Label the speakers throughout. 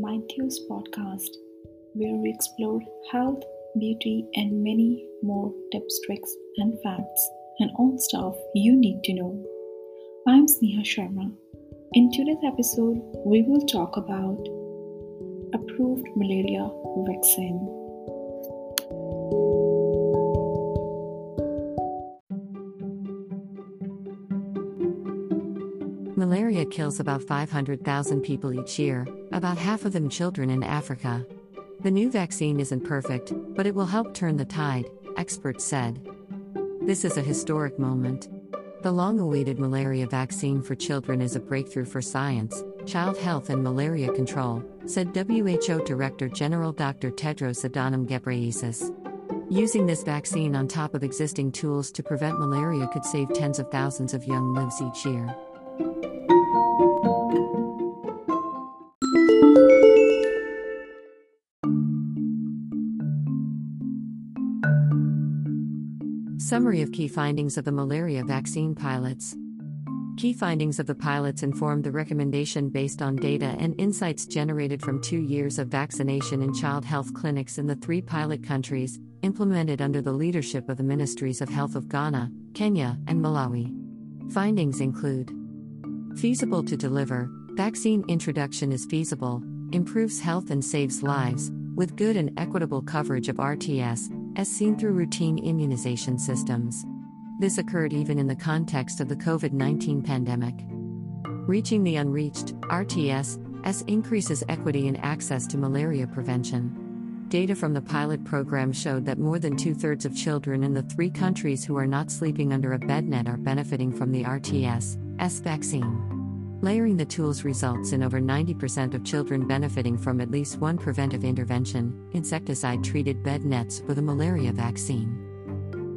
Speaker 1: Mindfuse podcast, where we explore health, beauty, and many more tips, tricks, and facts, and all stuff you need to know. I'm Sneha Sharma. In today's episode, we will talk about approved malaria vaccine.
Speaker 2: Malaria kills about 500,000 people each year, about half of them children in Africa. The new vaccine isn't perfect, but it will help turn the tide, experts said. This is a historic moment. The long awaited malaria vaccine for children is a breakthrough for science, child health, and malaria control, said WHO Director General Dr. Tedros Adhanom Ghebreyesus. Using this vaccine on top of existing tools to prevent malaria could save tens of thousands of young lives each year. Summary of key findings of the malaria vaccine pilots. Key findings of the pilots informed the recommendation based on data and insights generated from two years of vaccination in child health clinics in the three pilot countries, implemented under the leadership of the Ministries of Health of Ghana, Kenya, and Malawi. Findings include Feasible to deliver, vaccine introduction is feasible, improves health and saves lives, with good and equitable coverage of RTS, as seen through routine immunization systems. This occurred even in the context of the COVID 19 pandemic. Reaching the unreached, RTS, S increases equity in access to malaria prevention. Data from the pilot program showed that more than two thirds of children in the three countries who are not sleeping under a bed net are benefiting from the RTS S vaccine. Layering the tools results in over 90% of children benefiting from at least one preventive intervention, insecticide treated bed nets with a malaria vaccine.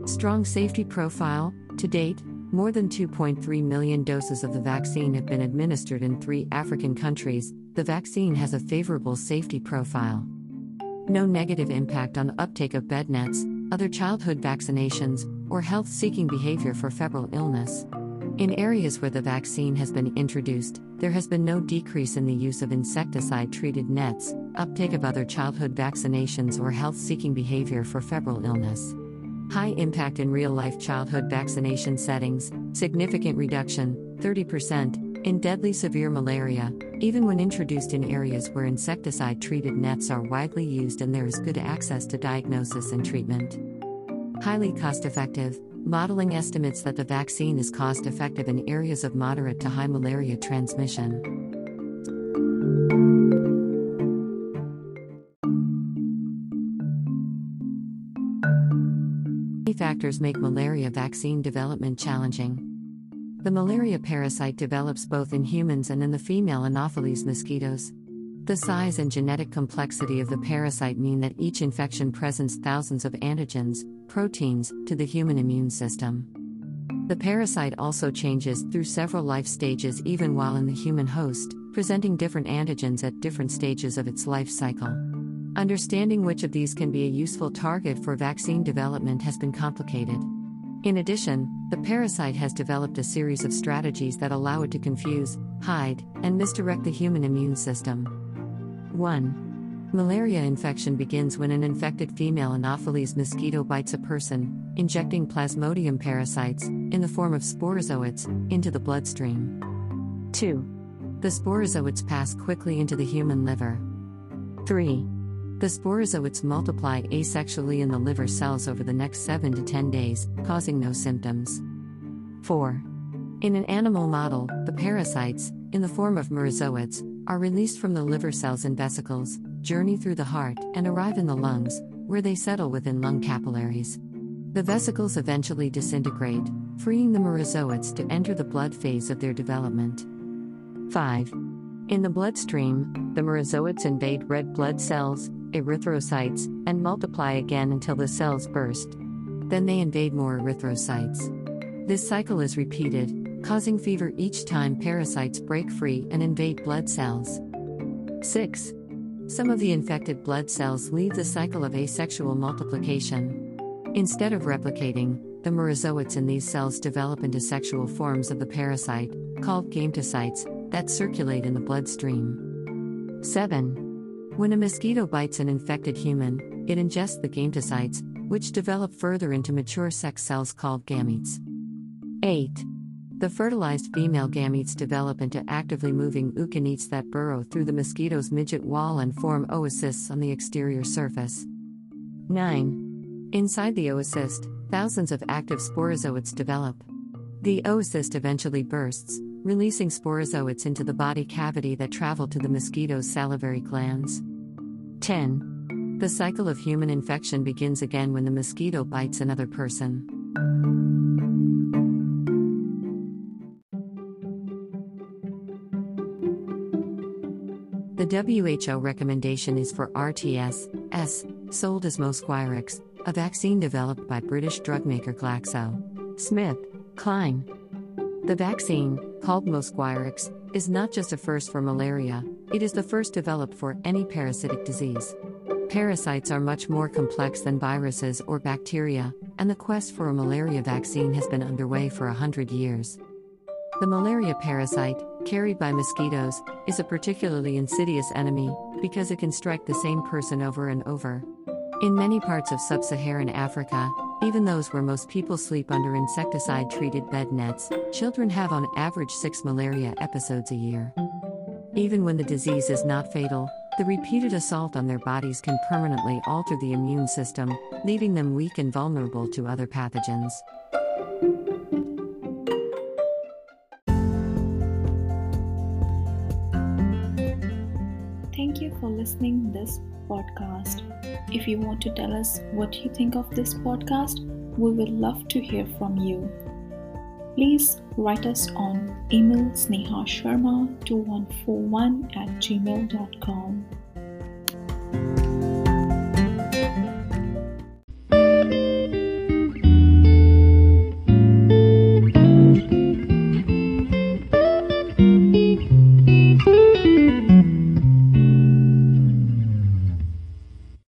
Speaker 2: Strong safety profile To date, more than 2.3 million doses of the vaccine have been administered in three African countries. The vaccine has a favorable safety profile. No negative impact on uptake of bed nets, other childhood vaccinations, or health seeking behavior for febrile illness. In areas where the vaccine has been introduced, there has been no decrease in the use of insecticide treated nets, uptake of other childhood vaccinations, or health seeking behavior for febrile illness. High impact in real life childhood vaccination settings, significant reduction, 30%, in deadly severe malaria, even when introduced in areas where insecticide treated nets are widely used and there is good access to diagnosis and treatment. Highly cost effective, modeling estimates that the vaccine is cost effective in areas of moderate to high malaria transmission. Many factors make malaria vaccine development challenging. The malaria parasite develops both in humans and in the female Anopheles mosquitoes. The size and genetic complexity of the parasite mean that each infection presents thousands of antigens, proteins, to the human immune system. The parasite also changes through several life stages even while in the human host, presenting different antigens at different stages of its life cycle. Understanding which of these can be a useful target for vaccine development has been complicated. In addition, the parasite has developed a series of strategies that allow it to confuse, hide, and misdirect the human immune system. 1. Malaria infection begins when an infected female Anopheles mosquito bites a person, injecting Plasmodium parasites, in the form of sporozoites, into the bloodstream. 2. The sporozoites pass quickly into the human liver. 3. The sporozoites multiply asexually in the liver cells over the next 7 to 10 days, causing no symptoms. 4. In an animal model, the parasites, in the form of merozoites, are released from the liver cells and vesicles, journey through the heart, and arrive in the lungs, where they settle within lung capillaries. The vesicles eventually disintegrate, freeing the merozoites to enter the blood phase of their development. 5. In the bloodstream, the merozoites invade red blood cells, erythrocytes, and multiply again until the cells burst. Then they invade more erythrocytes. This cycle is repeated, causing fever each time parasites break free and invade blood cells. 6. Some of the infected blood cells leave the cycle of asexual multiplication. Instead of replicating, the merozoites in these cells develop into sexual forms of the parasite, called gametocytes, that circulate in the bloodstream. 7. When a mosquito bites an infected human, it ingests the gametocytes, which develop further into mature sex cells called gametes. 8. The fertilized female gametes develop into actively moving ookinetes that burrow through the mosquito's midgut wall and form oocysts on the exterior surface. 9. Inside the oocyst, thousands of active sporozoites develop. The oocyst eventually bursts, releasing sporozoites into the body cavity that travel to the mosquito's salivary glands. 10. The cycle of human infection begins again when the mosquito bites another person. The WHO recommendation is for RTS S, sold as Mosquirix, a vaccine developed by British drugmaker Glaxo. Smith, Kline. The vaccine, called Mosquirix, is not just a first for malaria, it is the first developed for any parasitic disease. Parasites are much more complex than viruses or bacteria, and the quest for a malaria vaccine has been underway for a hundred years. The malaria parasite, carried by mosquitoes, is a particularly insidious enemy because it can strike the same person over and over. In many parts of sub Saharan Africa, even those where most people sleep under insecticide treated bed nets, children have on average six malaria episodes a year. Even when the disease is not fatal, the repeated assault on their bodies can permanently alter the immune system, leaving them weak and vulnerable to other pathogens.
Speaker 1: You for listening this podcast. If you want to tell us what you think of this podcast, we would love to hear from you. Please write us on email snehasharma2141 at gmail.com.